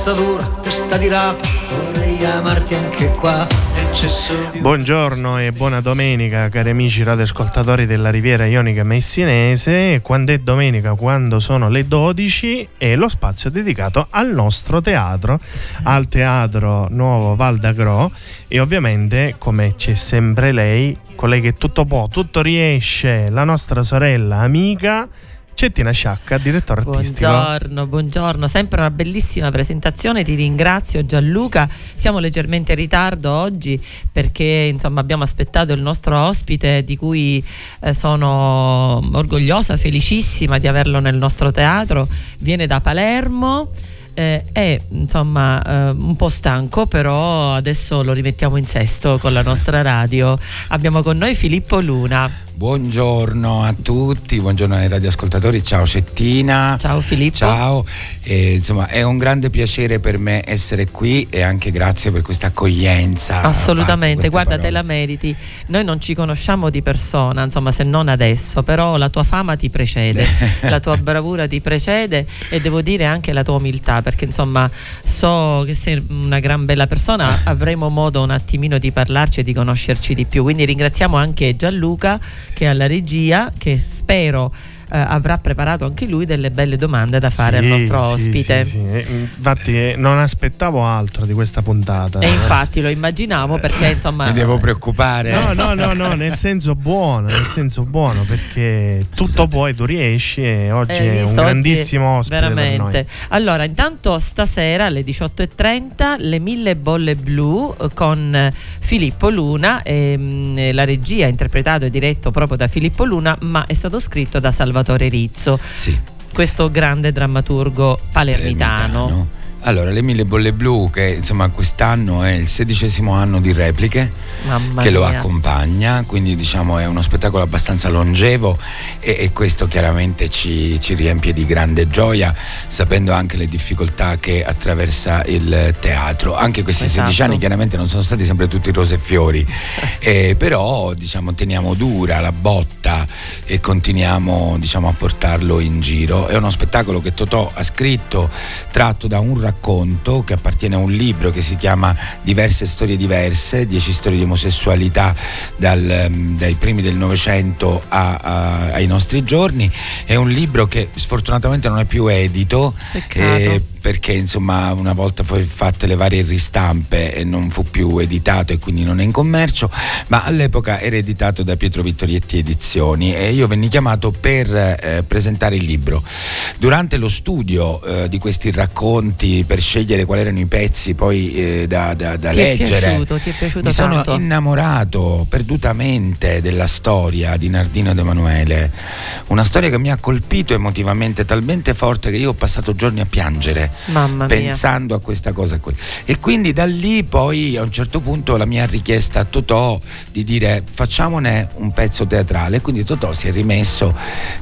Testa dura, testa di rapa, vorrei amarti anche qua. Buongiorno e buona domenica cari amici radioascoltatori della Riviera Ionica Messinese. Quando è domenica, quando sono le 12 è lo spazio dedicato al nostro teatro, al Teatro Nuovo Val d'Agro e ovviamente come c'è sempre lei, colei che tutto può, tutto riesce, la nostra sorella amica Cettina Sciacca, direttore artistico. Buongiorno, buongiorno, sempre una bellissima presentazione, ti ringrazio Gianluca, siamo leggermente in ritardo oggi perché insomma abbiamo aspettato il nostro ospite di cui eh, sono orgogliosa, felicissima di averlo nel nostro teatro, viene da Palermo. eh, è insomma eh, un po' stanco però adesso lo rimettiamo in sesto con la nostra radio abbiamo con noi Filippo Luna Buongiorno a tutti, buongiorno ai radioascoltatori, ciao Cettina. ciao Filippo Ciao, E, insomma è un grande piacere per me essere qui e anche grazie per questa accoglienza. Assolutamente, guarda, queste te la meriti. Noi non ci conosciamo di persona, insomma, se non adesso, però la tua fama ti precede, la tua bravura ti precede e devo dire anche la tua umiltà, perché insomma so che sei una gran bella persona, avremo modo un attimino di parlarci e di conoscerci di più. Quindi ringraziamo anche Gianluca che alla regia, che spero eh, avrà preparato anche lui delle belle domande da fare al Sì, nostro sì, ospite. sì, sì. Eh, Infatti eh, non aspettavo altro di questa puntata. E infatti lo immaginavo perché insomma... Mi devo preoccupare? No, no, no, no, nel senso buono, nel senso buono, perché tutto puoi, tu riesci e oggi Hai è un grandissimo Oggi ospite per Veramente. noi. Allora, intanto stasera alle 18.30 le mille bolle blu eh, con eh, Filippo Luna. ehm, eh, la regia è interpretato e diretto proprio da Filippo Luna, ma è stato scritto da Salvatore Rizzo, Sì. questo grande drammaturgo palermitano. Palermitano. Allora, le mille bolle blu, che insomma quest'anno è il sedicesimo anno di repliche Mamma che lo mia. accompagna, quindi diciamo è uno spettacolo abbastanza longevo e, e questo chiaramente ci, ci riempie di grande gioia, sapendo anche le difficoltà che attraversa il teatro. Anche questi Esatto. 16 anni chiaramente non sono stati sempre tutti rose e fiori, eh, però diciamo teniamo dura la botta e continuiamo diciamo, a portarlo in giro. È uno spettacolo che Totò ha scritto tratto da un racconto che appartiene a un libro che si chiama Diverse storie diverse, 10 storie di omosessualità dal, ehm, dai primi del Novecento ai nostri giorni. È un libro che sfortunatamente non è più edito Peccato. eh, perché insomma una volta poi fatte le varie ristampe e non fu più editato e quindi non è in commercio, ma all'epoca era editato da Pietro Vittorietti Edizioni e io venni chiamato per eh, presentare il libro. Durante lo studio eh, di questi racconti per scegliere quali erano i pezzi poi eh, da, da- da Ti è leggere, piaciuto, ti è piaciuto mi sono tanto? innamorato perdutamente della storia di Nardino ed Emanuele, una storia che mi ha colpito emotivamente talmente forte che io ho passato giorni a piangere Mamma mia. pensando a questa cosa qui. E quindi da lì poi a un certo punto la mia richiesta a Totò di dire facciamone un pezzo teatrale, quindi Totò si è rimesso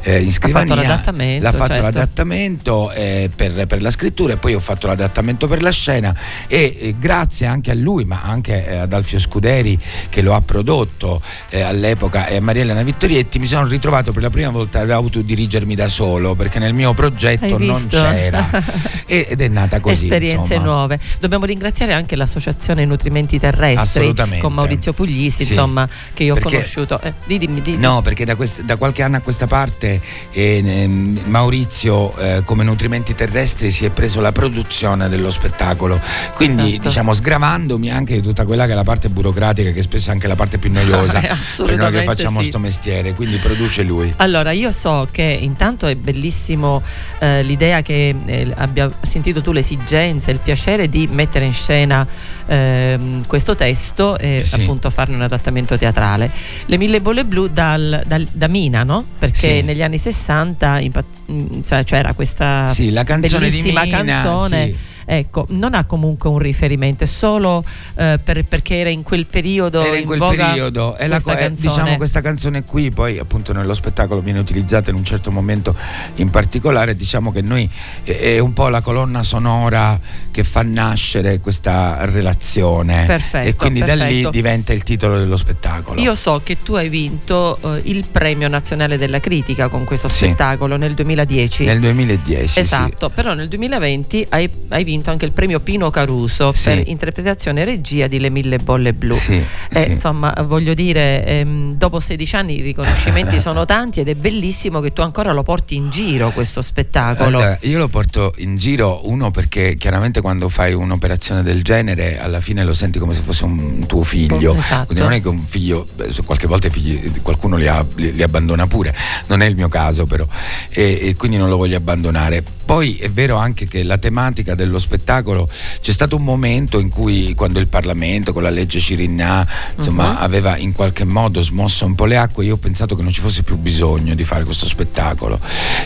eh, in scrivania, l'adattamento, l'ha fatto certo. l'adattamento eh, per, per la scrittura e poi ho fatto l'adattamento per la scena e eh, grazie anche a lui ma anche eh, ad Alfio Scuderi che lo ha prodotto eh, all'epoca e a Maria Elena Vittorietti mi sono ritrovato per la prima volta ad autodirigermi da solo perché nel mio progetto non c'era E- ed è nata così esperienze insomma. nuove. Dobbiamo ringraziare anche l'associazione Nutrimenti Terrestri con Maurizio Puglisi, Sì. insomma, che io ho Perché- conosciuto. Eh, di- dimmi, dimmi. No, perché da, quest- da qualche anno a questa parte eh, Maurizio eh, come nutrimenti terrestri si è preso la produzione dello spettacolo, quindi Esatto. diciamo sgravandomi anche di tutta quella che è la parte burocratica che spesso è anche la parte più noiosa Eh, per noi che facciamo sì. sto mestiere, quindi produce lui. Allora, io so che intanto è bellissimo eh, l'idea che eh, abbia sentito tu l'esigenza, il piacere di mettere in scena ehm, questo testo e Sì. appunto farne un adattamento teatrale. Le Mille Bolle Blu dal- dal- da Mina, no? Perché Sì. negli anni 60 impa- mm, cioè, c'era questa Sì, la canzone bellissima Mina, canzone. Sì. Ecco, non ha comunque un riferimento, è solo eh, per- perché era in quel periodo. Era in quel voga periodo e la co- eh, diciamo questa canzone qui poi appunto nello spettacolo viene utilizzata in un certo momento in particolare diciamo che noi è, è un po' la colonna sonora che fa nascere questa relazione Perfetto, e quindi da lì perfetto. diventa il titolo dello spettacolo Io so che tu hai vinto eh, il premio nazionale della critica con questo Sì. spettacolo nel 2010. nel 2010 Esatto, però nel 2020 hai, hai vinto anche il premio Pino Caruso Sì. per interpretazione e regia di Le Mille Bolle Blu. sì, Eh, sì. Insomma, voglio dire, ehm, dopo 16 anni i riconoscimenti sono tanti ed è bellissimo che tu ancora lo porti in giro questo spettacolo. Allora, io lo porto in giro uno perché chiaramente quando fai un'operazione del genere alla fine lo senti come se fosse un tuo figlio. Esatto. Quindi non è che un figlio, qualche volta figli, qualcuno li, ha- li- li abbandona pure, non è il mio caso però, e, e quindi non lo voglio abbandonare. Poi è vero anche che la tematica dello spettacolo, c'è stato un momento in cui quando il Parlamento con la legge Cirinnà insomma, Mhm. aveva in qualche modo smosso un po' le acque, io ho pensato che non ci fosse più bisogno di fare questo spettacolo.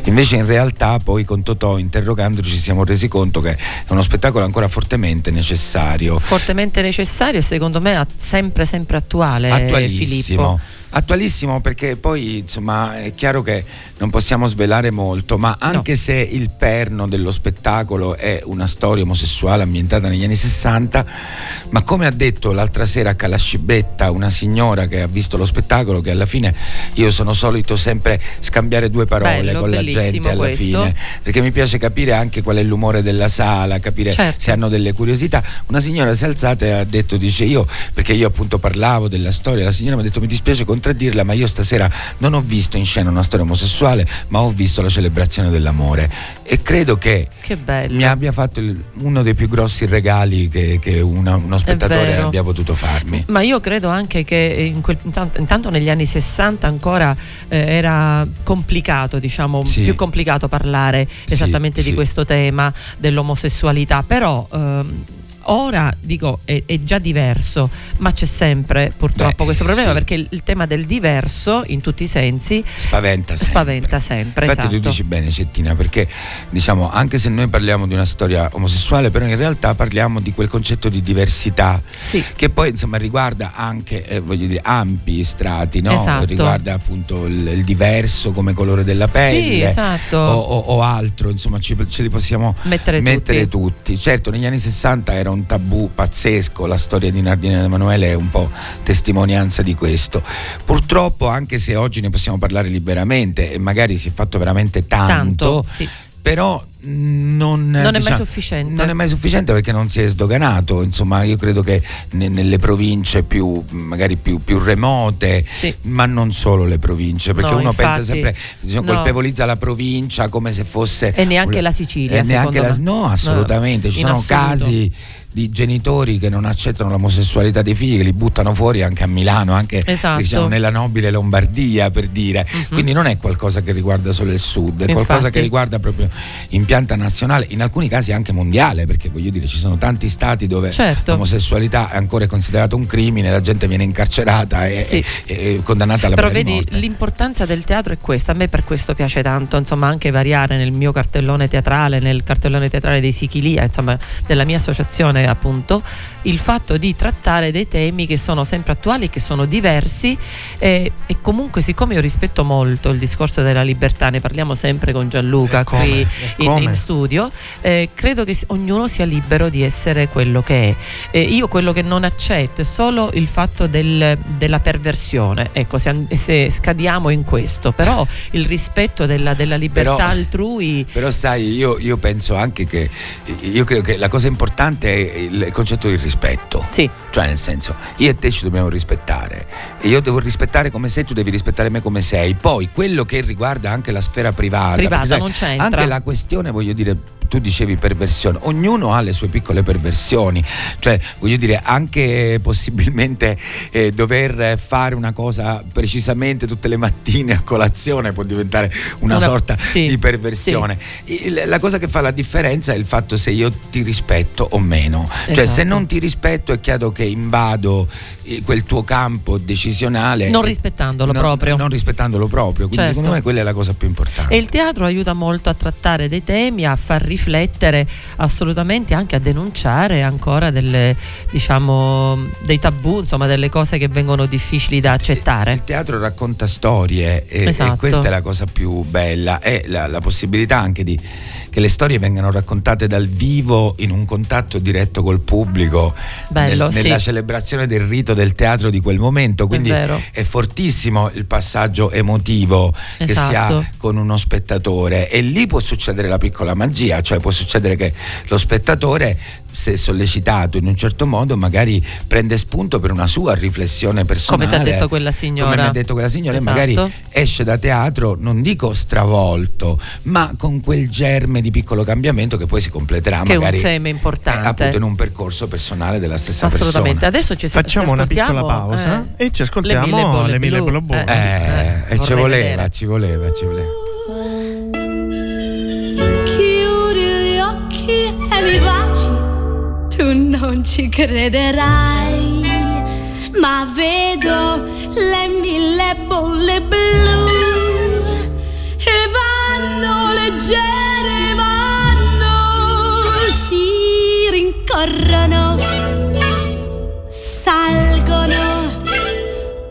Invece in realtà poi con Totò interrogandoci ci siamo resi conto che è uno spettacolo ancora fortemente necessario. Fortemente necessario e secondo me sempre sempre attuale Attualissimo. Filippo. Attualissimo perché poi insomma è chiaro che non possiamo svelare molto, ma anche se il perno dello spettacolo è una storia omosessuale ambientata negli anni 60, ma come ha detto l'altra sera a Calascibetta una signora che ha visto lo spettacolo, che alla fine io sono solito sempre scambiare due parole Bello, con la gente alla questo. fine, perché mi piace capire anche qual è l'umore della sala, capire Certo. se hanno delle curiosità. Una signora si è alzata e ha detto, dice io, perché io appunto parlavo della storia, la signora mi ha detto mi dispiace contraddirla, ma io stasera non ho visto in scena una storia omosessuale, ma ho visto la celebrazione dell'amore. E credo che Che mi abbia fatto il- uno dei più grossi regali che, che una- uno spettatore abbia potuto farmi. Ma io credo anche che in quel- intanto, intanto negli anni 60 ancora eh, era complicato, diciamo, Sì. più complicato parlare Sì, esattamente di sì. questo tema dell'omosessualità, però ehm, ora dico è, è già diverso, ma c'è sempre purtroppo Beh, questo problema sì. perché il, il tema del diverso in tutti i sensi Spaventa sempre. spaventa sempre. Infatti esatto. tu dici bene Cettina perché diciamo anche se noi parliamo di una storia omosessuale però in realtà parliamo di quel concetto di diversità Sì. che poi insomma riguarda anche eh, voglio dire ampi strati no? Esatto. riguarda appunto il, il diverso come colore della pelle Sì, esatto. o, o- o altro insomma ci- ce li possiamo Mettere mettere tutti. tutti. certo negli anni 60 era un tabù pazzesco la storia di Nardina ed Emanuele è un po' testimonianza di questo purtroppo anche se oggi ne possiamo parlare liberamente e magari si è fatto veramente Tanto, sì. però non, Non è mai diciamo, sufficiente. non è mai sufficiente perché non si è sdoganato insomma io credo che ne- nelle province più magari più, più remote Sì. ma non solo le province perché No, uno pensa infatti, sempre diciamo, no. colpevolizza la provincia come se fosse E neanche la Sicilia, neanche la- no assolutamente ci sono assoluto. casi di genitori che non accettano l'omosessualità dei figli che li buttano fuori anche a Milano anche Esatto. diciamo, nella nobile Lombardia per dire Mhm. quindi non è qualcosa che riguarda solo il sud è Infatti. qualcosa che riguarda proprio in pianta nazionale in alcuni casi anche mondiale perché voglio dire ci sono tanti stati dove Certo. l'omosessualità è ancora considerato un crimine la gente viene incarcerata e, Sì. e- e condannata alla Però pena di vedi, l'importanza del teatro è questa, a me per questo piace tanto, insomma anche variare nel mio cartellone teatrale, nel cartellone teatrale dei Sichilia, insomma della mia associazione appunto, il fatto di trattare dei temi che sono sempre attuali, che sono diversi e, e comunque siccome io rispetto molto il discorso della libertà, ne parliamo sempre con Gianluca E come? qui in, come? in studio, eh, credo che ognuno sia libero di essere quello che è. Eh, io quello che non accetto è solo il fatto del- della perversione, ecco, se, se scadiamo in questo, però il rispetto della, della libertà Però- altrui, Però sai, io, io penso anche che io credo che la cosa importante il concetto di rispetto. Sì. Cioè, nel senso, io e te ci dobbiamo rispettare. E io devo rispettare come sei, tu devi rispettare me come sei. Poi quello che riguarda anche la sfera privata. Privata, sai, non c'entra. Anche la questione, voglio dire, tu dicevi perversione, ognuno ha le sue piccole perversioni, cioè voglio dire anche possibilmente eh, dover fare una cosa precisamente tutte le mattine a colazione può diventare una, Una- sorta sì, di perversione. Il- la cosa che fa la differenza è il fatto se io ti rispetto o meno, cioè se Esatto. non ti rispetto è chiaro che invado eh, quel tuo campo decisionale. Non rispettandolo non- proprio. Non rispettandolo proprio, quindi Certo. secondo me quella è la cosa più importante. E il teatro aiuta molto a trattare dei temi, a far riflettere assolutamente, anche a denunciare ancora delle, diciamo, dei tabù, insomma, delle cose che vengono difficili da accettare. Il teatro racconta storie e, Esatto. e questa è la cosa più bella, è la, la possibilità anche di che le storie vengano raccontate dal vivo in un contatto diretto col pubblico, Bello, nel- sì. nella celebrazione del rito del teatro di quel momento, quindi È è fortissimo il passaggio emotivo che si Esatto. ha con uno spettatore e lì può succedere la piccola magia, cioè può succedere che lo spettatore se sollecitato in un certo modo magari prende spunto per una sua riflessione personale Come ti ha detto quella signora. come mi ha detto quella signora, e Esatto. magari esce da teatro, non dico stravolto, ma con quel germe di piccolo cambiamento che poi si completerà Che è un magari seme importante. eh, appunto in un percorso personale della stessa Assolutamente. persona. Adesso ci Facciamo ci una piccola pausa eh, e ci ascoltiamo le mille bolle le mille blu. bolle blu. Eh, Eh, e ci voleva, ci voleva, ci voleva. Tu non ci crederai, ma vedo le mille bolle blu e vanno leggere, vanno, si rincorrono, salgono,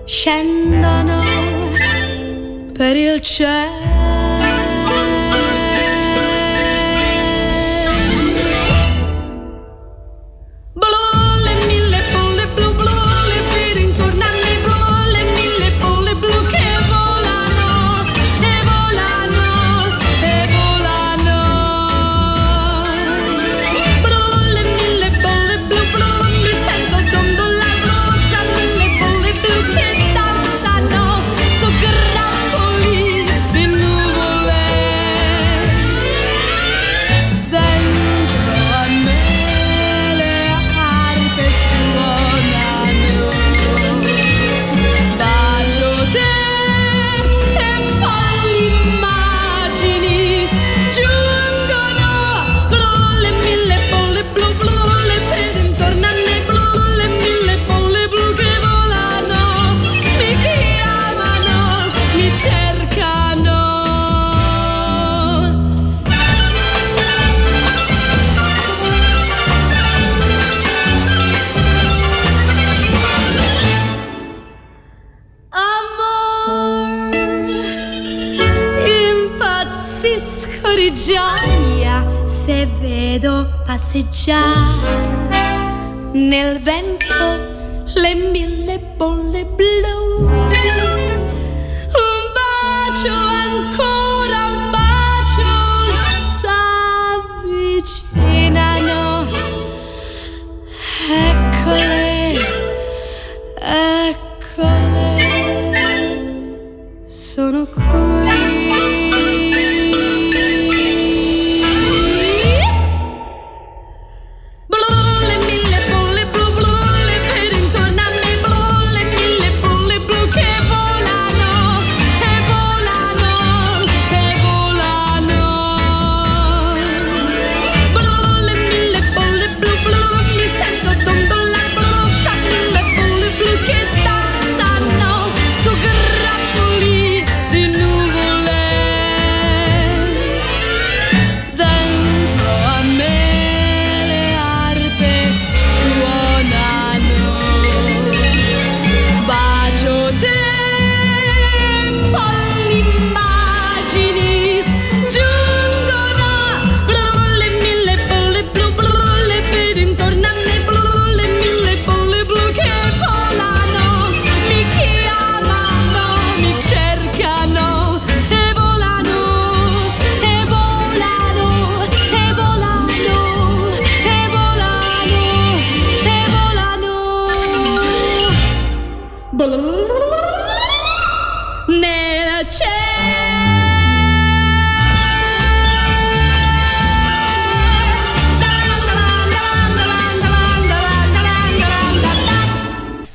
scendono per il cielo.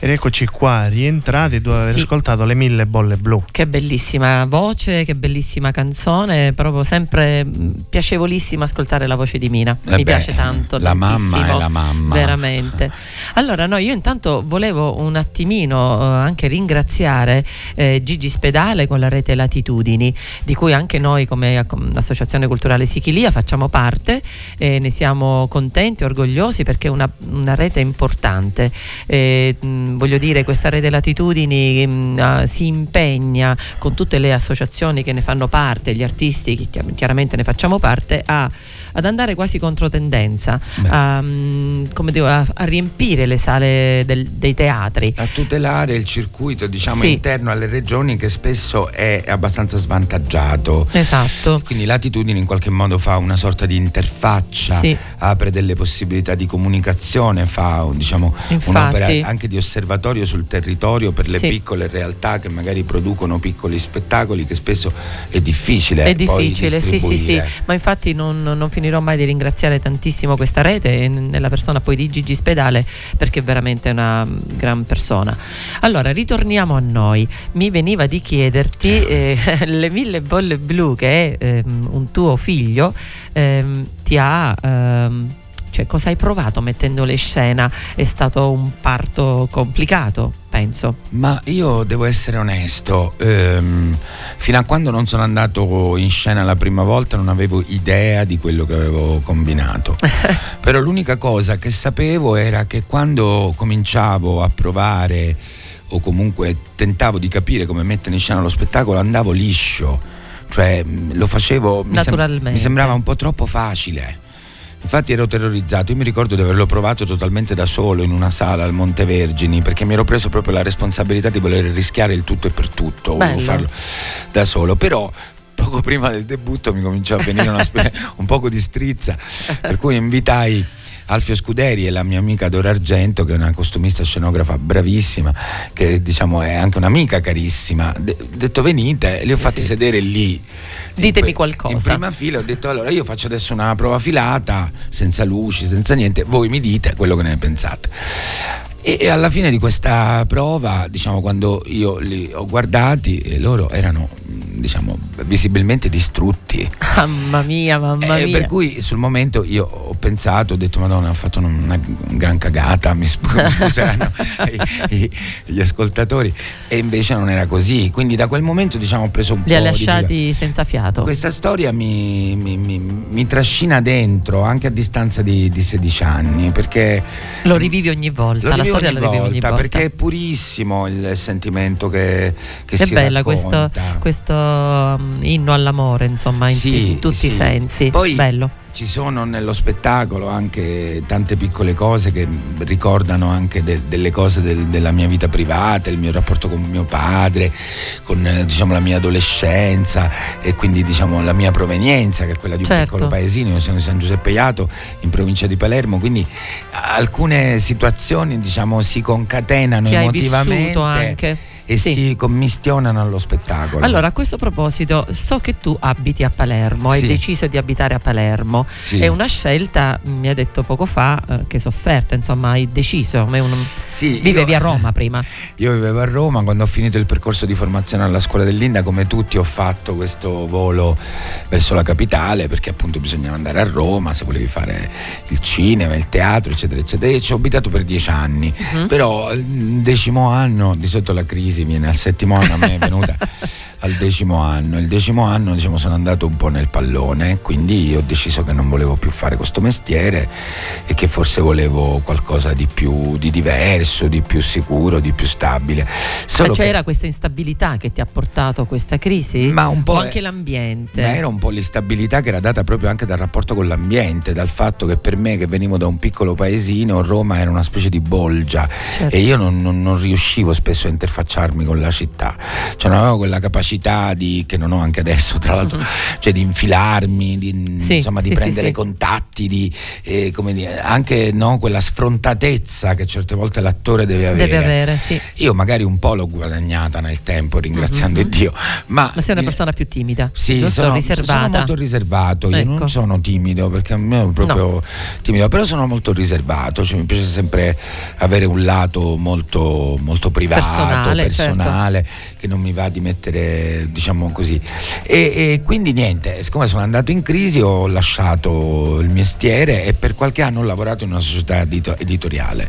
Ed eccoci qua, rientrati dopo aver Sì. ascoltato le mille bolle blu. Che bellissima voce, che bellissima canzone, proprio sempre mh, piacevolissima ascoltare la voce di Mina. Eh Mi beh, piace tanto. La mamma è la mamma. Veramente. Allora, no, io intanto volevo un attimino eh, anche ringraziare eh, Gigi Spedale con la rete Latitudini, di cui anche noi come com- Associazione Culturale Sichilia facciamo parte e ne siamo contenti, orgogliosi perché è una, una rete importante. Eh, mh, voglio dire, questa rete Latitudini mh, ah, si impegna con tutte le associazioni che ne fanno parte, gli artisti che chi- chiaramente ne facciamo parte, a, ad andare quasi controtendenza, Beh. a, come dico, a, a riempire le sale del- dei teatri. a tutelare il circuito diciamo Sì. interno alle regioni che spesso è abbastanza svantaggiato Esatto. quindi Latitudine in qualche modo fa una sorta di interfaccia Sì. apre delle possibilità di comunicazione fa diciamo un'opera anche di osservatorio sul territorio per le Sì. piccole realtà che magari producono piccoli spettacoli che spesso è difficile È difficile, sì, sì, sì, ma infatti non, non finirò mai di ringraziare tantissimo questa rete e nella persona poi di Gigi Spedale perché è veramente una mm, gran persona. Allora, ritorniamo a noi. Mi veniva di chiederti eh, le mille bolle blu che è ehm, un tuo figlio ehm, ti ha... cioè, cosa hai provato mettendolo in scena? È stato un parto complicato, penso. Ma io devo essere onesto, ehm, fino a quando non sono andato in scena la prima volta non avevo idea di quello che avevo combinato. Però l'unica cosa che sapevo era che quando cominciavo a provare o comunque tentavo di capire come mettere in scena lo spettacolo andavo liscio, cioè mh, lo facevo, mi, sem- mi sembrava un po' troppo facile. Infatti ero terrorizzato, io mi ricordo di averlo provato totalmente da solo in una sala al Montevergini perché mi ero preso proprio la responsabilità di voler rischiare il tutto e per tutto, volevo Bello. farlo da solo, però poco prima del debutto mi cominciò a venire una spe- un poco di strizza, per cui invitai Alfio Scuderi e la mia amica Dora Argento, che è una costumista scenografa bravissima, che diciamo è anche un'amica carissima. De- detto venite, li ho fatti Sì. sedere lì. Ditemi in qualcosa. In prima fila ho detto allora io faccio adesso una prova filata, senza luci, senza niente, voi mi dite quello che ne pensate. E, e alla fine di questa prova, diciamo, quando io li ho guardati, eh, loro erano, mh, diciamo, visibilmente distrutti. Mamma mia, mamma Eh, mia. per cui sul momento io ho pensato, ho detto Madonna, ho fatto una, una gran cagata, mi, scu- mi scuseranno i- i- gli ascoltatori, e invece non era così. Quindi da quel momento diciamo ho preso un Li ha po' di lasciati senza fiato. questa storia mi, mi- mi- trascina dentro anche a distanza di, di 16 anni perché Lo rivivi ogni volta, storia ogni rivivi ogni volta volta. perché è purissimo il sentimento che, che è si bella questo, questo um, inno all'amore, insomma, in, Sì, in tutti i sì. sensi. Poi- Bello. Ci sono nello spettacolo anche tante piccole cose che ricordano anche de- delle cose del- della mia vita privata, il mio rapporto con mio padre, con eh, diciamo, la mia adolescenza e quindi diciamo, la mia provenienza che è quella di un Certo. piccolo paesino, io sono di San Giuseppe Iato in provincia di Palermo, quindi alcune situazioni diciamo, si concatenano Che emotivamente anche. E Sì. si commistionano allo spettacolo. Allora, a questo proposito, so che tu abiti a Palermo, hai Sì. deciso di abitare a Palermo. Sì. È una scelta, mi hai detto poco fa, eh, che sofferta, insomma, hai deciso. un- Sì, Vivevi io- a Roma prima. Io vivevo a Roma, quando ho finito il percorso di formazione alla scuola dell'Inda, come tutti ho fatto questo volo verso la capitale perché appunto bisognava andare a Roma se volevi fare il cinema, il teatro, eccetera, eccetera. E ci ho abitato per dieci anni. Mhm. Però il decimo anno, di solito la crisi viene al settimo anno, a me è venuta al decimo anno. Il decimo anno diciamo, sono andato un po' nel pallone, quindi ho deciso che non volevo più fare questo mestiere e che forse volevo qualcosa di più di diverso, di più sicuro, di più stabile. Solo Ma che- c'era questa instabilità che ti ha portato a questa crisi? Ma un po' o è- anche l'ambiente? Ma era un po' l'instabilità che era data proprio anche dal rapporto con l'ambiente, dal fatto che per me che venivo da un piccolo paesino, Roma era una specie di bolgia Certo. e io non, non- non riuscivo spesso a interfacciarmi incrociarmi con la città, cioè non avevo quella capacità di, che non ho anche adesso tra l'altro, cioè di infilarmi, di, Mhm. Sì, insomma, di sì, prendere sì. contatti, di, eh, come dire, anche no, quella sfrontatezza che certe volte l'attore deve avere. Deve avere, sì. Io magari un po' l'ho guadagnata nel tempo, ringraziando Mhm. Dio, ma... Ma sei una persona più timida, sì, giusto? sono, riservata. sono molto riservato, io Ecco. non sono timido perché a me è proprio timido, però sono molto riservato, cioè mi piace sempre avere un lato molto, molto privato, Personale, personale, che non mi va di mettere, diciamo così. E, e quindi niente, siccome sono andato in crisi ho lasciato il mestiere e per qualche anno ho lavorato in una società edito- editoriale.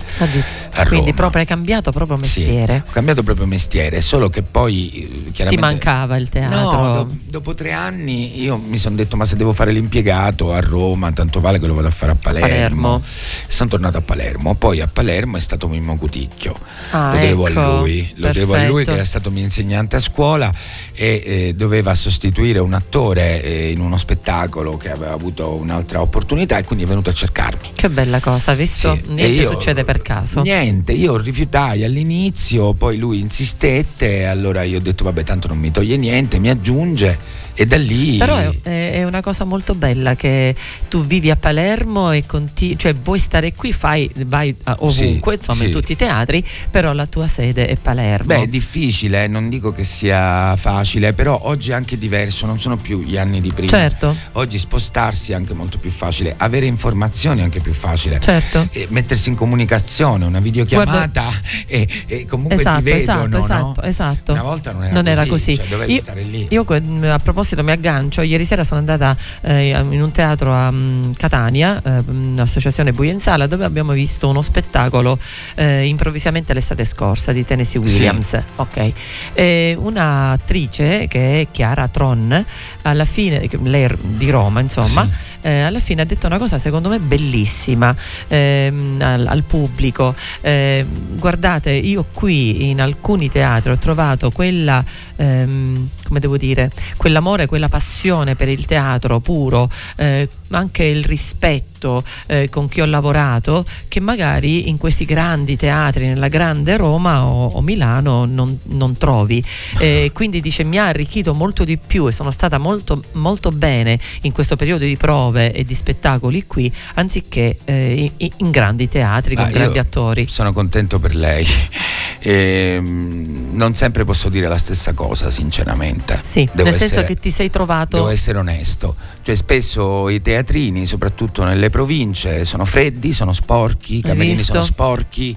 Quindi proprio hai cambiato proprio Sì, mestiere. ho cambiato proprio mestiere, solo che poi eh, Ti chiaramente... mancava il teatro. No, do- dopo tre anni io mi sono detto ma se devo fare l'impiegato a Roma, tanto vale che lo vado a fare a Palermo. Palermo. Sono tornato a Palermo, poi a Palermo è stato Mimmo Cuticchio. Ah, lo devo ecco, a lui, lo devo a lui perfetto. che era stato mio insegnante a scuola e eh, doveva sostituire un attore eh, in uno spettacolo che aveva avuto un'altra opportunità e quindi è venuto a cercarmi. Che bella cosa, hai visto? Sì, Niente io- succede per caso. Niente, io rifiutai all'inizio, poi lui insistette, allora io ho detto vabbè tanto non mi toglie niente, mi aggiunge e da lì... Però è, è- una cosa molto bella che tu vivi a Palermo e conti- cioè vuoi stare qui, fai, vai ovunque, Sì, insomma sì. in tutti i teatri, però la tua sede è Palermo. Beh, è difficile, eh, non dico che sia facile, però oggi è anche diverso, non sono più gli anni di prima. certo, Oggi spostarsi è anche molto più facile, avere informazioni è anche più facile. certo. E mettersi in comunicazione, una videochiamata e, e comunque Esatto, ti vedono, esatto, no? esatto, esatto. Una volta non era Non così, era così. cioè, dovevi Io- stare lì. Io a proposito mi aggancio, ieri sera sono andata eh, in un teatro a mm, Catania, eh, un'associazione Buienzala, dove abbiamo visto uno spettacolo eh, improvvisamente l'estate scorsa di Tennessee Sì. Williams. Ok. E una attrice che è Chiara Tron, alla fine, lei è di Roma, insomma, Sì. Eh, alla fine ha detto una cosa secondo me bellissima ehm, al, al pubblico. Eh, guardate, io qui in alcuni teatri ho trovato quella, ehm, come devo dire, quell'amore, quella passione per il teatro puro, eh, anche il rispetto eh, con chi ho lavorato, che magari in questi grandi teatri, nella grande Roma o, o Milano, non, non trovi. Eh, quindi dice mi ha arricchito molto di più e sono stata molto, molto bene in questo periodo di prove e di spettacoli qui, anziché eh, in, in grandi teatri con Ah, grandi attori. Sono contento per lei. Ehm, non sempre posso dire la stessa cosa, sinceramente. Sì, Devo nel senso essere- che ti sei trovato Devo essere onesto, cioè spesso i teatrini, soprattutto nelle province, sono freddi, sono sporchi, i camerini sono sporchi,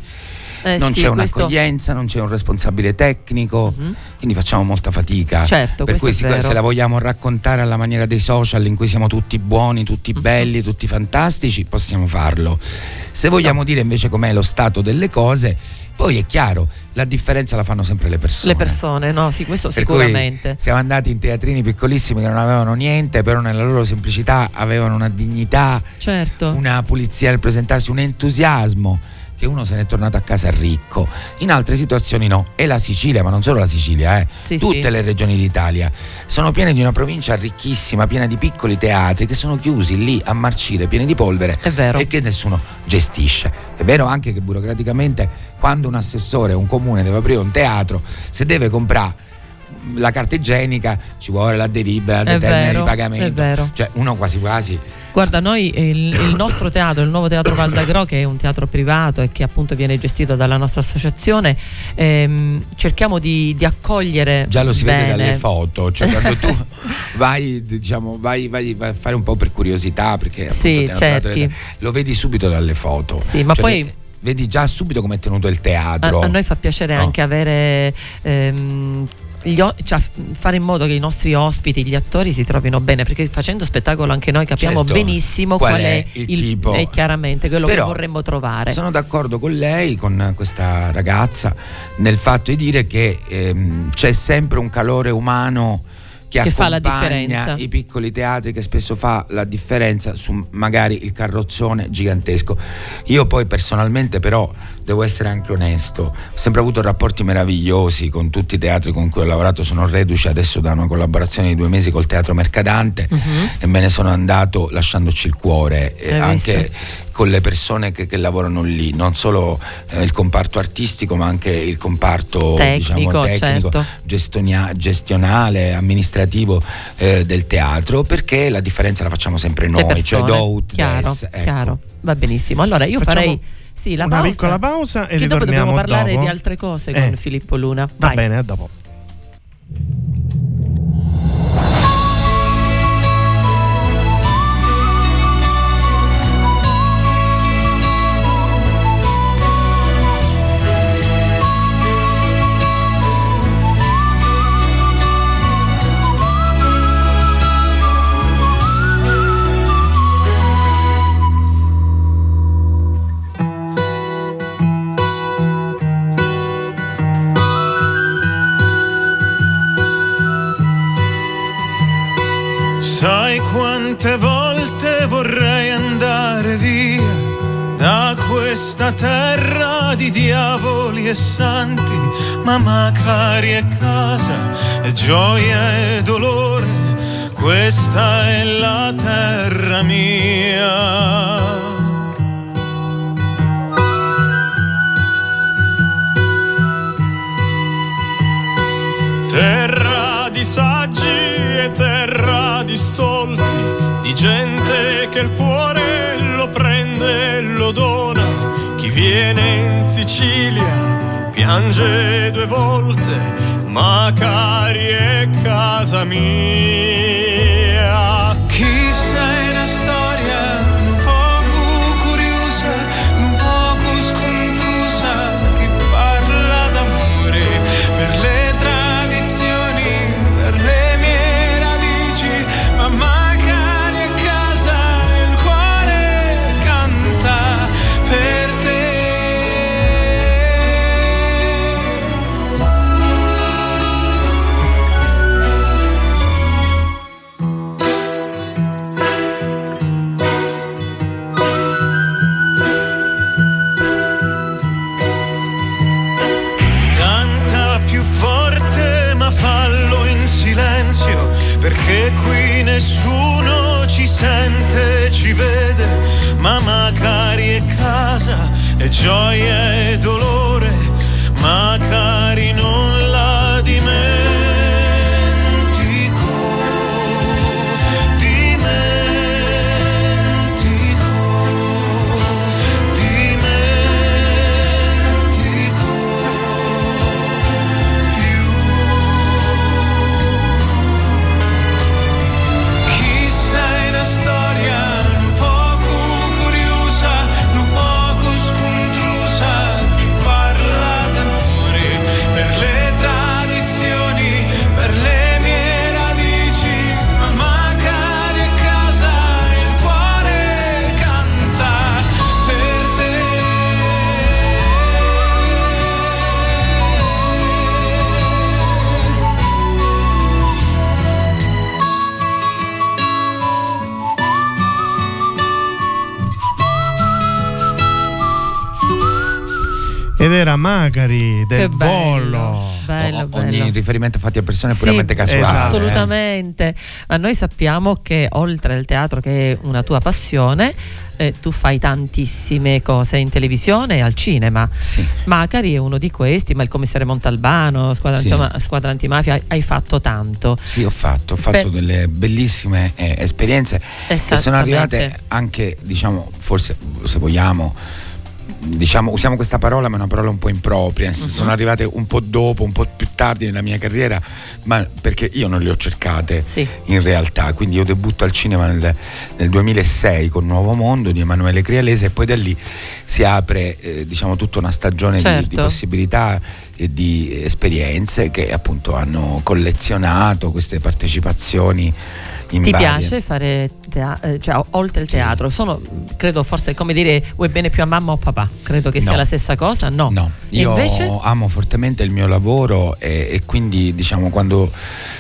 eh, non sì, c'è questo- un'accoglienza, non c'è un responsabile tecnico, Mhm. quindi facciamo molta fatica. Certo, per questo cui vero. se la vogliamo raccontare alla maniera dei social in cui siamo tutti buoni, tutti Mhm. belli, tutti fantastici, possiamo farlo. Se vogliamo dire invece com'è lo stato delle cose, poi è chiaro, la differenza la fanno sempre le persone. Le persone, no, sì, questo Per sicuramente. siamo andati in teatrini piccolissimi che non avevano niente, però nella loro semplicità avevano una dignità, Certo. una pulizia nel presentarsi, un entusiasmo che uno se n'è tornato a casa ricco. In altre situazioni no. E la Sicilia, ma non solo la Sicilia, eh. Sì, tutte sì. le regioni d'Italia sono piene di una provincia ricchissima, piena di piccoli teatri che sono chiusi lì a marcire, pieni di polvere e che nessuno gestisce. È vero anche che burocraticamente quando un assessore o un comune deve aprire un teatro, se deve comprare la carta igienica ci vuole la delibera, determina vero, di pagamento. è vero. Cioè uno quasi quasi Guarda, noi il, il nostro teatro, il nuovo teatro Val d'Agro, che è un teatro privato e che appunto viene gestito dalla nostra associazione, ehm, cerchiamo di, di accogliere. già lo si bene. vede dalle foto, cioè quando tu vai, diciamo, vai, vai- vai a fare un po' per curiosità, perché appunto Sì, cerchi. le- lo vedi subito dalle foto. Sì, ma Cioè, poi- ve- vedi già subito come è tenuto il A, teatro. a noi fa piacere No. anche avere. ehm, cioè, fare in modo che i nostri ospiti, gli attori si trovino bene, perché facendo spettacolo anche noi capiamo Certo, benissimo qual qual, è è, il tipo. è chiaramente quello Però che vorremmo trovare. Sono d'accordo con lei, con questa ragazza, nel fatto di dire che ehm, c'è sempre un calore umano che, Che fa la differenza. i piccoli teatri, che spesso fa la differenza su magari il carrozzone gigantesco. Io poi personalmente però devo essere anche onesto, ho sempre avuto rapporti meravigliosi con tutti i teatri con cui ho lavorato, sono reduce adesso da una collaborazione di due mesi col Teatro Mercadante Mhm. e me ne sono andato lasciandoci il cuore, eh, anche? Con le persone che, che lavorano lì, non solo eh, il comparto artistico ma anche il comparto Tecnico, diciamo, tecnico, certo. gestonia- gestionale, amministrativo eh, del teatro, perché la differenza la facciamo sempre noi, cioè persone. do-ut chiaro, des, ecco. chiaro. Va benissimo. Allora io Facciamo farei sì, la una pausa, piccola pausa e che dopo dobbiamo parlare dopo. di altre cose Eh. con Filippo Luna. Va Vai. bene, a dopo. Sai quante volte vorrei andare via da questa terra di diavoli e santi, ma magari è casa, è gioia e dolore, questa è la terra mia. Terra di saggi e terra di stolti, di gente che il cuore lo prende e lo dona. Chi viene in Sicilia piange due volte, ma cari è casa mia. Chi sei Ed era Macari del Che bello. Volo. Bello, O- bello. ogni riferimento fatti a persone Sì, puramente casuali. esatto. eh. Assolutamente, ma noi sappiamo che oltre al teatro che è una tua passione, eh, tu fai tantissime cose in televisione e al cinema. Sì. Macari è uno di questi, ma il commissario Montalbano, squadra, Sì. insomma, squadra antimafia, hai- fatto tanto. Sì, ho fatto, ho fatto Per- delle bellissime eh, esperienze che sono arrivate anche, diciamo, forse se vogliamo, diciamo, usiamo questa parola, ma è una parola un po' impropria, nel senso, Mhm. sono arrivate un po' dopo, un po' più tardi nella mia carriera, ma perché io non le ho cercate Sì. in realtà. Quindi io debutto al cinema nel, nel 2006 con Nuovo Mondo di Emanuele Crialese e poi da lì si apre eh, diciamo tutta una stagione di- di, Certo. possibilità e di esperienze che appunto hanno collezionato queste partecipazioni in Ti varie- piace fare teatro, cioè o- oltre il teatro? Sono, credo forse come dire, vuoi bene più a mamma o papà? Credo che sia No. la stessa cosa, no? No, E io invece? amo fortemente il mio lavoro e, e quindi diciamo quando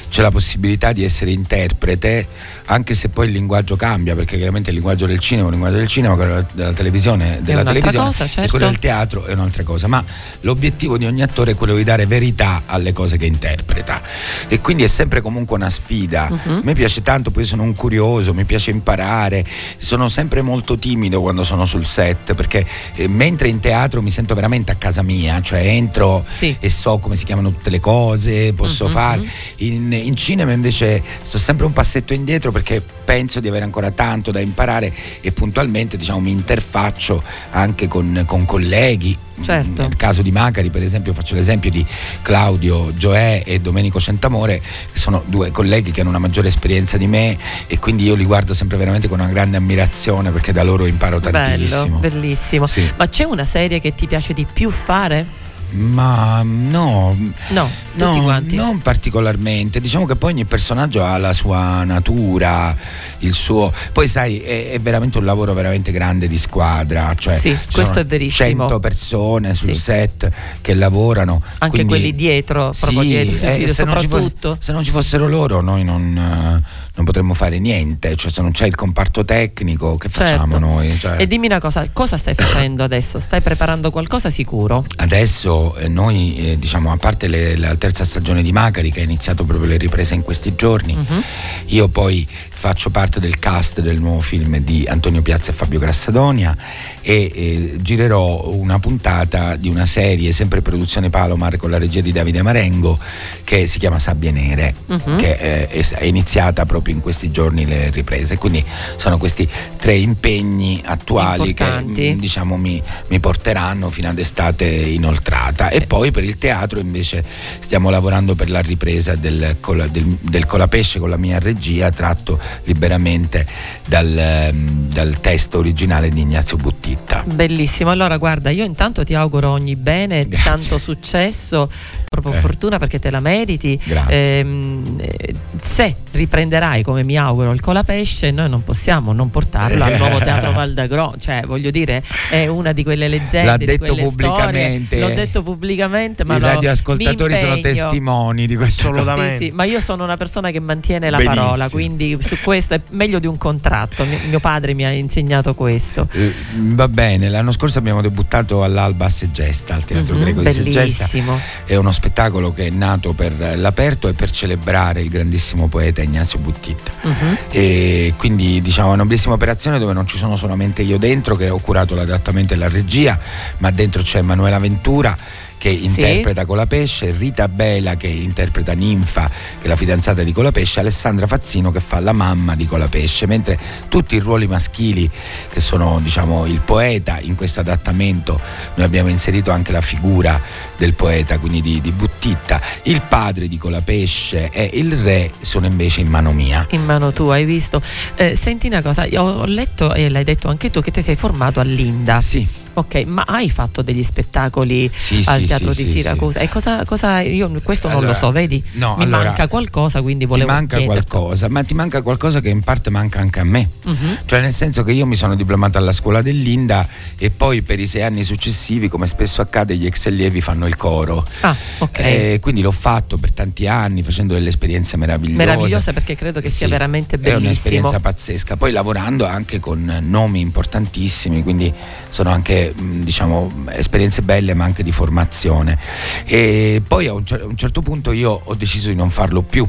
c'è la possibilità di essere interprete, anche se poi il linguaggio cambia, perché chiaramente il linguaggio del cinema è un linguaggio del cinema, quello della televisione della televisione cosa, e certo. quello del teatro è un'altra cosa, ma l'obiettivo di ogni attore è quello di dare verità alle cose che interpreta e quindi è sempre comunque una sfida. A me piace tanto, poi sono un curioso, mi piace piace imparare. Sono sempre molto timido quando sono sul set perché eh, mentre in teatro mi sento veramente a casa mia, cioè entro Sì. e so come si chiamano tutte le cose, posso Mhm, fare. mhm. In, in cinema invece sto sempre un passetto indietro perché penso di avere ancora tanto da imparare e puntualmente diciamo, mi interfaccio anche con, con colleghi. Certo. Nel caso di Macari, per esempio, faccio l'esempio di Claudio Gioè e Domenico Centamore, che sono due colleghi che hanno una maggiore esperienza di me e quindi io li guardo sempre veramente con una grande ammirazione perché da loro imparo Bello, tantissimo. bellissimo. Sì. Ma c'è una serie che ti piace di più fare? Ma no, No, tutti No, quanti. non particolarmente, diciamo che poi ogni personaggio ha la sua natura, il suo. Poi sai, è, è veramente un lavoro veramente grande di squadra, cioè Sì, questo è verissimo. 100 persone sul Sì. set che lavorano. Anche quindi- quelli dietro, proprio Sì, dietro, eh, se, non ci fo- soprattutto. se non ci fossero loro noi non, eh, non potremmo fare niente, cioè se non c'è il comparto tecnico che facciamo Certo. noi? Cioè- E dimmi una cosa, cosa stai facendo adesso? Stai preparando qualcosa sicuro? Adesso eh, noi, eh, diciamo, a parte le- la terza stagione di Macari che ha iniziato proprio le riprese in questi giorni, Mhm. io poi faccio parte del cast del nuovo film di Antonio Piazza e Fabio Grassadonia e eh, girerò una puntata di una serie, sempre produzione Palomar con la regia di Davide Marengo, che si chiama Sabbie Nere, Mhm. che eh, è, è iniziata proprio in questi giorni le riprese. Quindi sono questi tre impegni attuali Importanti. che mm, diciamo mi, mi porteranno fino ad estate inoltrata. E poi per il teatro invece stiamo lavorando per la ripresa del, del, del Colapesce con la mia regia, tratto liberamente dal, ehm, dal testo originale di Ignazio Buttitta. Bellissimo, allora guarda, io intanto ti auguro ogni bene, Grazie. tanto successo, proprio Eh. fortuna perché te la meriti. Grazie. Ehm, eh, se riprenderai, come mi auguro, il Colapesce, noi non possiamo non portarlo al nuovo Teatro Valdagro, cioè voglio dire, è una di quelle leggende, L'ha di detto quelle pubblicamente. storie. L'ho detto pubblicamente, ma I radioascoltatori mi sono testimoni di questo. Assolutamente. Sì, sì, ma io sono una persona che mantiene la Benissimo. parola, quindi su questo è meglio di un contratto. Mio, mio padre mi ha insegnato questo. Eh, va bene, l'anno scorso abbiamo debuttato all'Alba a Segesta, al Teatro Mhm, Greco di Segesta. bellissimo. È uno spettacolo che è nato per l'aperto e per celebrare il grandissimo poeta Ignazio Buttitta. Mhm. E quindi diciamo è una bellissima operazione dove non ci sono solamente io dentro che ho curato l'adattamento e la regia, ma dentro c'è Emanuela Ventura che interpreta Colapesce, Rita Bela che interpreta Ninfa, che è la fidanzata di Colapesce, Alessandra Fazzino che fa la mamma di Colapesce, mentre tutti i ruoli maschili che sono diciamo il poeta in questo adattamento, noi abbiamo inserito anche la figura del poeta, quindi di, di Buttitta, il padre di Colapesce e il re sono invece in mano mia. In mano tua, hai visto? Eh, senti una cosa, io ho letto e l'hai detto anche tu che ti sei formato all'Inda. Sì, Ok, ma hai fatto degli spettacoli sì, al sì, teatro sì, di Siracusa? E cosa, cosa- io questo non Allora, lo so, vedi? no, Mi allora, manca qualcosa, quindi Ti volevo manca chiederti. qualcosa, ma ti manca qualcosa che in parte manca anche a me. Mhm. Cioè nel senso che io mi sono diplomato alla scuola dell'Inda e poi per i sei anni successivi, come spesso accade, gli ex allievi fanno il coro. Ah, ok. E quindi l'ho fatto per tanti anni facendo delle esperienze meravigliose. Meravigliosa perché credo che sia veramente È bellissimo. un'esperienza pazzesca. Poi lavorando anche con nomi importantissimi, quindi sono anche diciamo esperienze belle ma anche di formazione. E poi a un, cer- un certo punto io ho deciso di non farlo più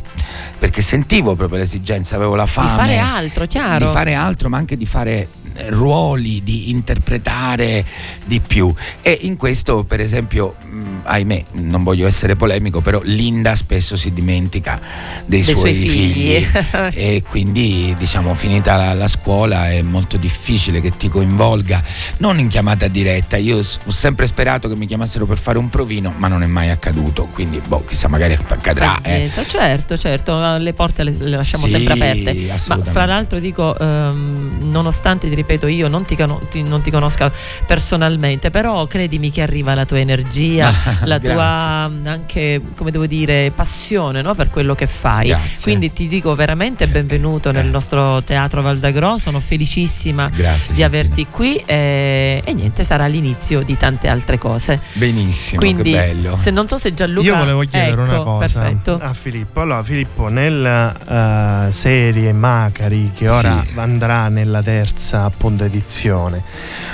perché sentivo proprio l'esigenza, avevo la Di fame fare altro, chiaro. di fare altro, ma anche di fare ruoli, di interpretare di più. E in questo, per esempio, mh, ahimè, non voglio essere polemico, però Linda spesso si dimentica dei, Dei suoi, suoi figli. e quindi, diciamo, finita la, la scuola è molto difficile che ti coinvolga, non in chiamata diretta. Io ho sempre sperato che mi chiamassero per fare un provino, ma non è mai accaduto. Quindi, boh, chissà, magari accadrà. eh. Certo, certo, le porte le, le lasciamo Sì, sempre aperte. Ma fra l'altro dico, ehm, nonostante ripeto, io non ti, cano- ti- non ti conosca personalmente, però credimi che arriva la tua energia, la tua anche, come devo dire, passione no, per quello che fai. Grazie. Quindi ti dico veramente benvenuto nel nostro teatro Valdagro, sono felicissima Grazie. di Santina. averti qui e, e niente, sarà l'inizio di tante altre cose. Benissimo, Quindi, che bello. se non so se Gianluca Io volevo chiedere ecco, una cosa Perfetto. a Filippo. Allora, Filippo, nella eh, serie Macari che ora Sì. andrà nella terza appunto edizione,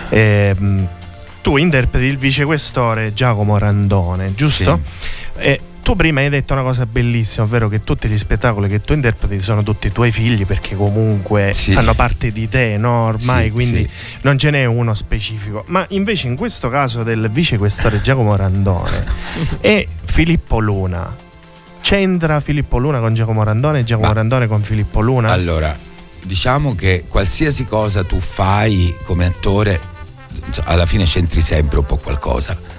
ehm, tu interpreti il vicequestore Giacomo Randone, giusto? E tu prima hai detto una cosa bellissima, ovvero che tutti gli spettacoli che tu interpreti sono tutti tuoi figli perché comunque Sì. fanno parte di te, no? Ormai, Sì, quindi sì. non ce n'è uno specifico. Ma invece in questo caso del vicequestore Giacomo Randone e Filippo Luna, c'entra Filippo Luna con Giacomo Randone e Giacomo Ma- Randone con Filippo Luna? Allora, diciamo che qualsiasi cosa tu fai come attore, alla fine c'entri sempre un po' qualcosa.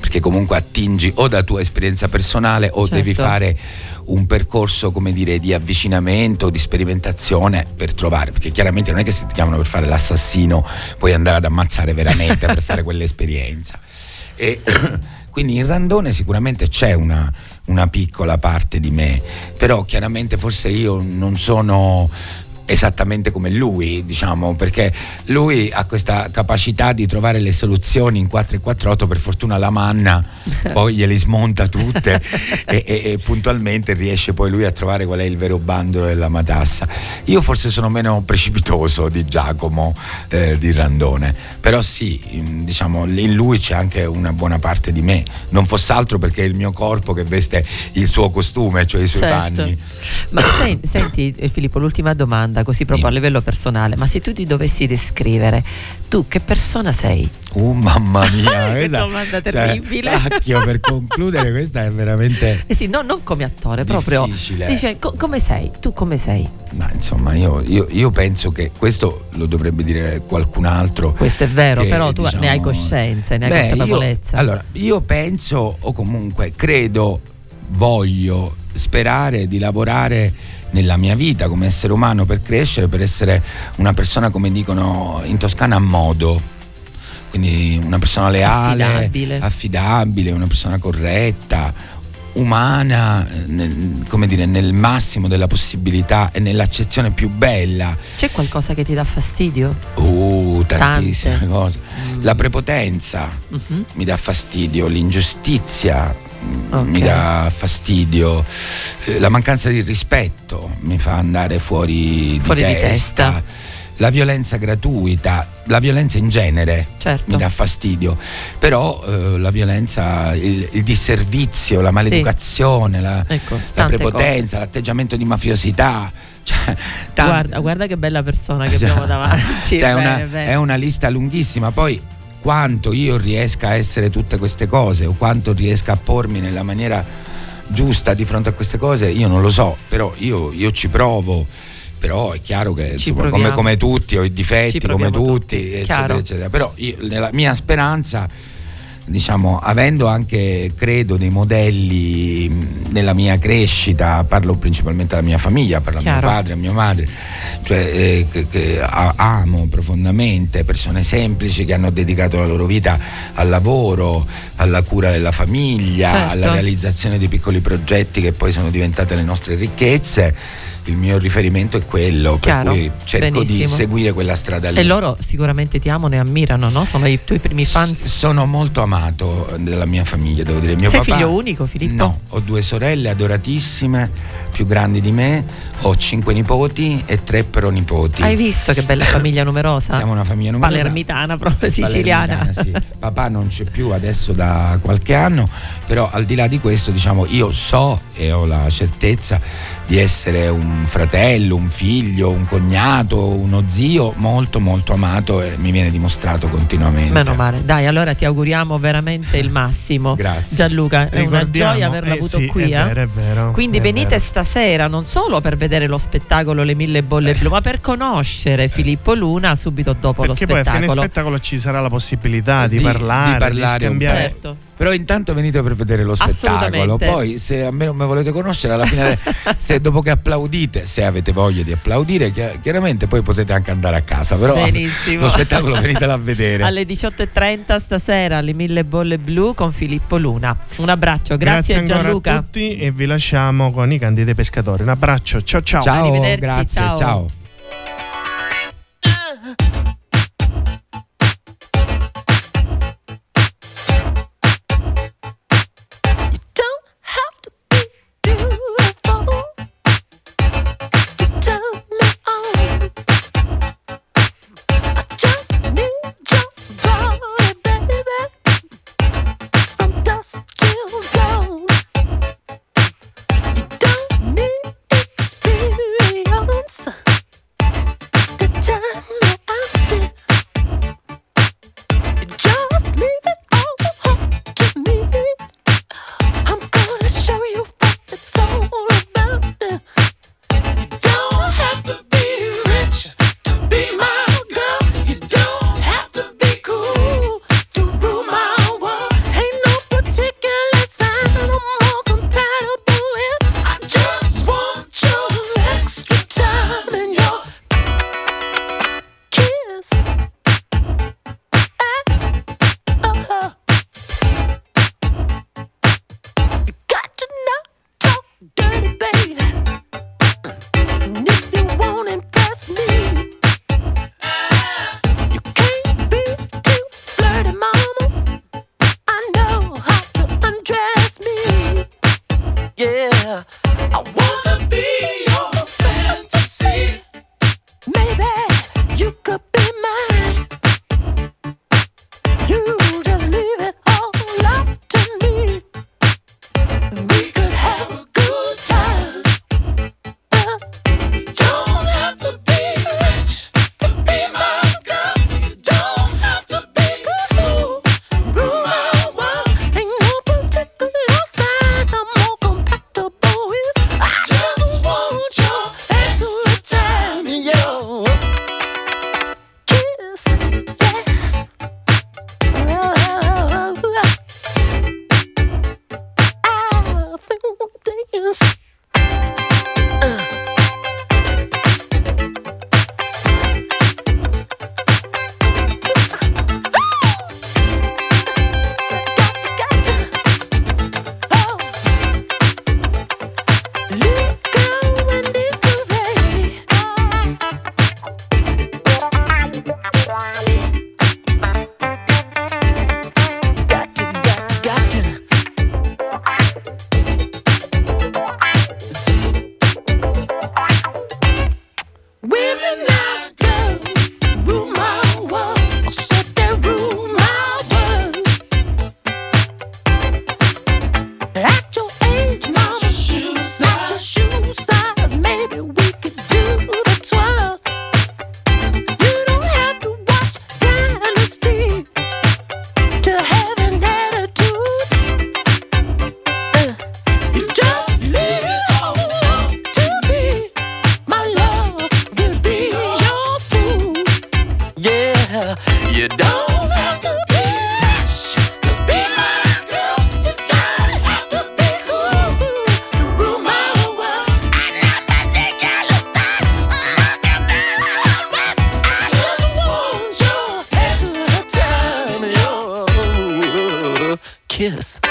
Perché comunque attingi o da tua esperienza personale o Certo. devi fare un percorso, come dire, di avvicinamento, di sperimentazione per trovare. Perché chiaramente non è che se ti chiamano per fare l'assassino puoi andare ad ammazzare veramente per fare quell'esperienza. E quindi in Randone sicuramente c'è una, una piccola parte di me, però chiaramente forse io non sono esattamente come lui, diciamo, perché lui ha questa capacità di trovare le soluzioni in 4 e 48, per fortuna la manna poi glieli smonta tutte e, e- e puntualmente riesce poi lui a trovare qual è il vero bandolo della matassa. Io forse sono meno precipitoso di Giacomo eh, di Randone, però sì, diciamo, in lui c'è anche una buona parte di me, non fosse altro perché è il mio corpo che veste il suo costume, cioè i suoi Certo. panni. Ma sen- senti eh, Filippo, l'ultima domanda, così proprio a Dimmi. livello personale, ma se tu ti dovessi descrivere, tu che persona sei? Oh mamma mia, Che questa- domanda cioè, terribile. cacchio, per concludere questa è veramente... Eh sì, no, non come attore, proprio. Difficile. Dice, co- come sei? Tu come sei? Ma insomma, io, io- io penso che questo lo dovrebbe dire qualcun altro. Questo è vero, che, però tu diciamo, ne hai coscienza, ne hai beh, consapevolezza. Io, allora, io penso, o comunque credo, voglio sperare di lavorare nella mia vita come essere umano per crescere, per essere una persona, come dicono in Toscana, a modo. Quindi una persona leale, Affidabile. affidabile, una persona corretta, umana, nel, come dire, nel massimo della possibilità e nell'accezione più bella. C'è qualcosa che ti dà fastidio? Uh, tantissime Tante. cose. Mm. La prepotenza Mhm. mi dà fastidio, l'ingiustizia mm, Ok. mi dà fastidio, eh, la mancanza di rispetto mi fa andare fuori, Fuori di di, testa. testa. La violenza gratuita, la violenza in genere Certo. mi dà fastidio, però eh, la violenza, il, il disservizio, la maleducazione, la, Ecco, la prepotenza, l'atteggiamento di mafiosità. Cioè, tan- Guarda, guarda che bella persona che Cioè, abbiamo davanti. cioè, è, una, bene. è una lista lunghissima. Poi quanto io riesca a essere tutte queste cose o quanto riesca a pormi nella maniera giusta di fronte a queste cose, io non lo so, però io, io ci provo. Però è chiaro che insomma, come, come tutti ho i difetti, come tutti, tutti, eccetera, eccetera. Però io, nella mia speranza, diciamo, avendo anche, credo, dei modelli nella mia crescita, parlo principalmente della mia famiglia, parlo a mio Chiaro. padre, a mia madre, cioè eh, che, che amo profondamente persone semplici che hanno dedicato la loro vita al lavoro, alla cura della famiglia, Certo. alla realizzazione di piccoli progetti che poi sono diventate le nostre ricchezze. Il mio riferimento è quello, Chiaro, per cui cerco di benissimo. seguire quella strada lì. E loro sicuramente ti amano e ammirano, no? Sono i tuoi primi S- fans. Sono molto amato della mia famiglia, devo dire. Mio Sei papà- figlio unico, Filippo? No, ho due sorelle adoratissime, più grandi di me, ho cinque nipoti e tre pronipoti. Hai visto che bella famiglia numerosa? Siamo una famiglia numerosa. Palermitana, proprio siciliana. Palermitana, sì. Papà non c'è più adesso da qualche anno, però al di là di questo, diciamo, io so e ho la certezza di essere un fratello, un figlio, un cognato, uno zio molto molto amato e mi viene dimostrato continuamente. Meno male. Dai, allora ti auguriamo veramente il massimo. Grazie. Gianluca, è una gioia averla eh avuto sì, qui. È eh. vero, è vero. Quindi è venite vero. stasera non solo per vedere lo spettacolo Le Mille Bolle Blu, ma per conoscere Filippo Luna subito dopo Perché lo poi a fine spettacolo. spettacolo ci sarà la possibilità di, Di- parlare, di parlare un po'. scambiare. Certo. Però intanto venite per vedere lo spettacolo, poi se a me non mi volete conoscere alla fine, se dopo che applaudite, se avete voglia di applaudire, chi- chiaramente poi potete anche andare a casa, però Benissimo. lo spettacolo venitelo a vedere. Alle 18.30 stasera Le Mille Bolle Blu con Filippo Luna. Un abbraccio, grazie, ancora Gianluca. a tutti e vi lasciamo con i candidi pescatori. Un abbraccio, ciao ciao. Ciao, Arrivederci, grazie, ciao. ciao.